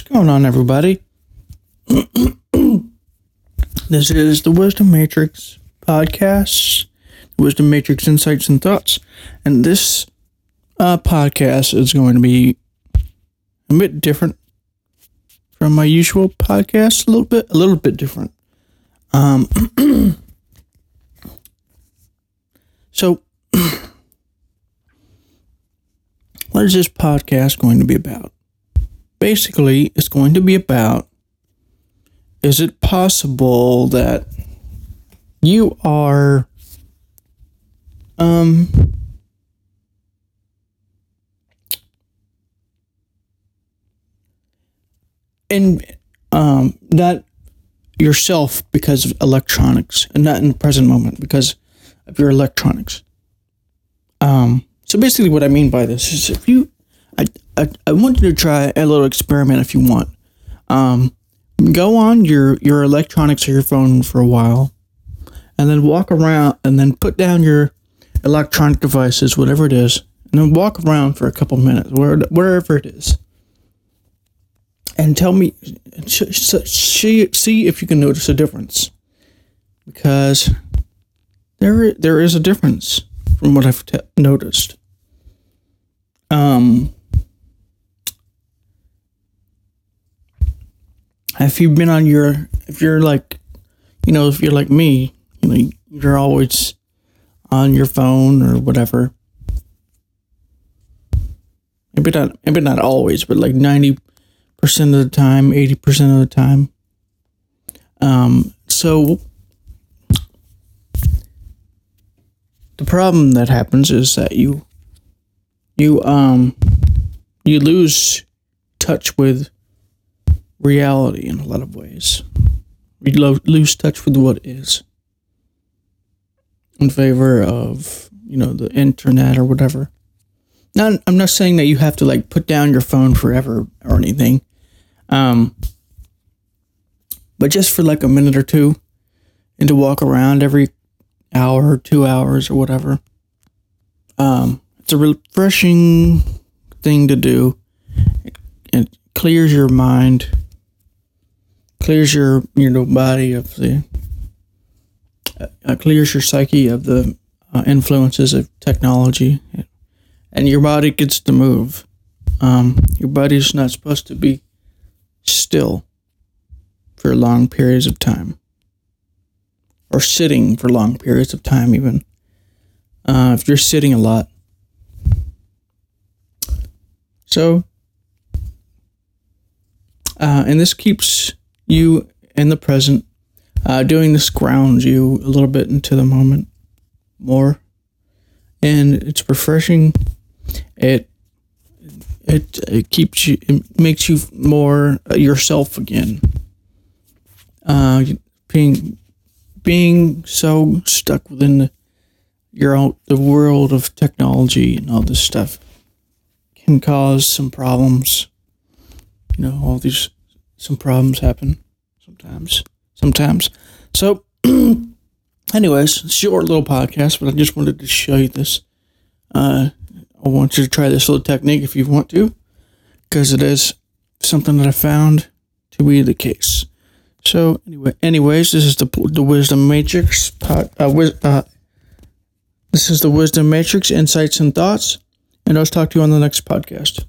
What's going on, everybody? this is the Wisdom Matrix podcast, Wisdom Matrix Insights and Thoughts. And this uh, podcast is going to be a bit different from my usual podcast, a little bit, a little bit different. Um, so, what is this podcast going to be about? Basically, it's going to be about is it possible that you are um and um not yourself because of electronics and not in the present moment because of your electronics. Um so basically what i mean by this is if you i i, I want you to try a little experiment if you want. Um go on your your electronics or your phone for a while and then walk around and then put down your electronic devices whatever it is and then walk around for a couple minutes where, wherever it is. And tell me see if you can notice a difference. Because there there is a difference from what I've noticed. Um if you've been on your if you're like you know if you're like me you know you're always on your phone or whatever. Maybe not maybe not always but like 90% of the time 80% of the time. Um so the problem that happens is that you you um you lose touch with reality in a lot of ways. We lo- lose touch with what is in favor of, you know, the internet or whatever. Not, I'm not saying that you have to like put down your phone forever or anything. Um, but just for like a minute or two and to walk around every hour or two hours or whatever. Um, it's a refreshing thing to do. It, it clears your mind clears your you know body of the uh, clears your psyche of the uh, influences of technology, and your body gets to move. Um, your body's not supposed to be still for long periods of time, or sitting for long periods of time, even uh, if you're sitting a lot. So, uh, and this keeps you in the present. Uh, doing this grounds you a little bit into the moment more, and it's refreshing. It it, it keeps you, it makes you more yourself again. Uh, being being so stuck within the, your own the world of technology and all this stuff can cause some problems. You know, all these some problems happen sometimes. Sometimes. So, anyways, short little podcast, but I just wanted to show you this. Uh, I want you to try this little technique if you want to, because it is something that I found to be the case. So, anyway, anyways, this is the the Wisdom Matrix. Pod, uh, wis- uh, this is the Wisdom Matrix Insights and Thoughts, and I'll talk to you on the next podcast.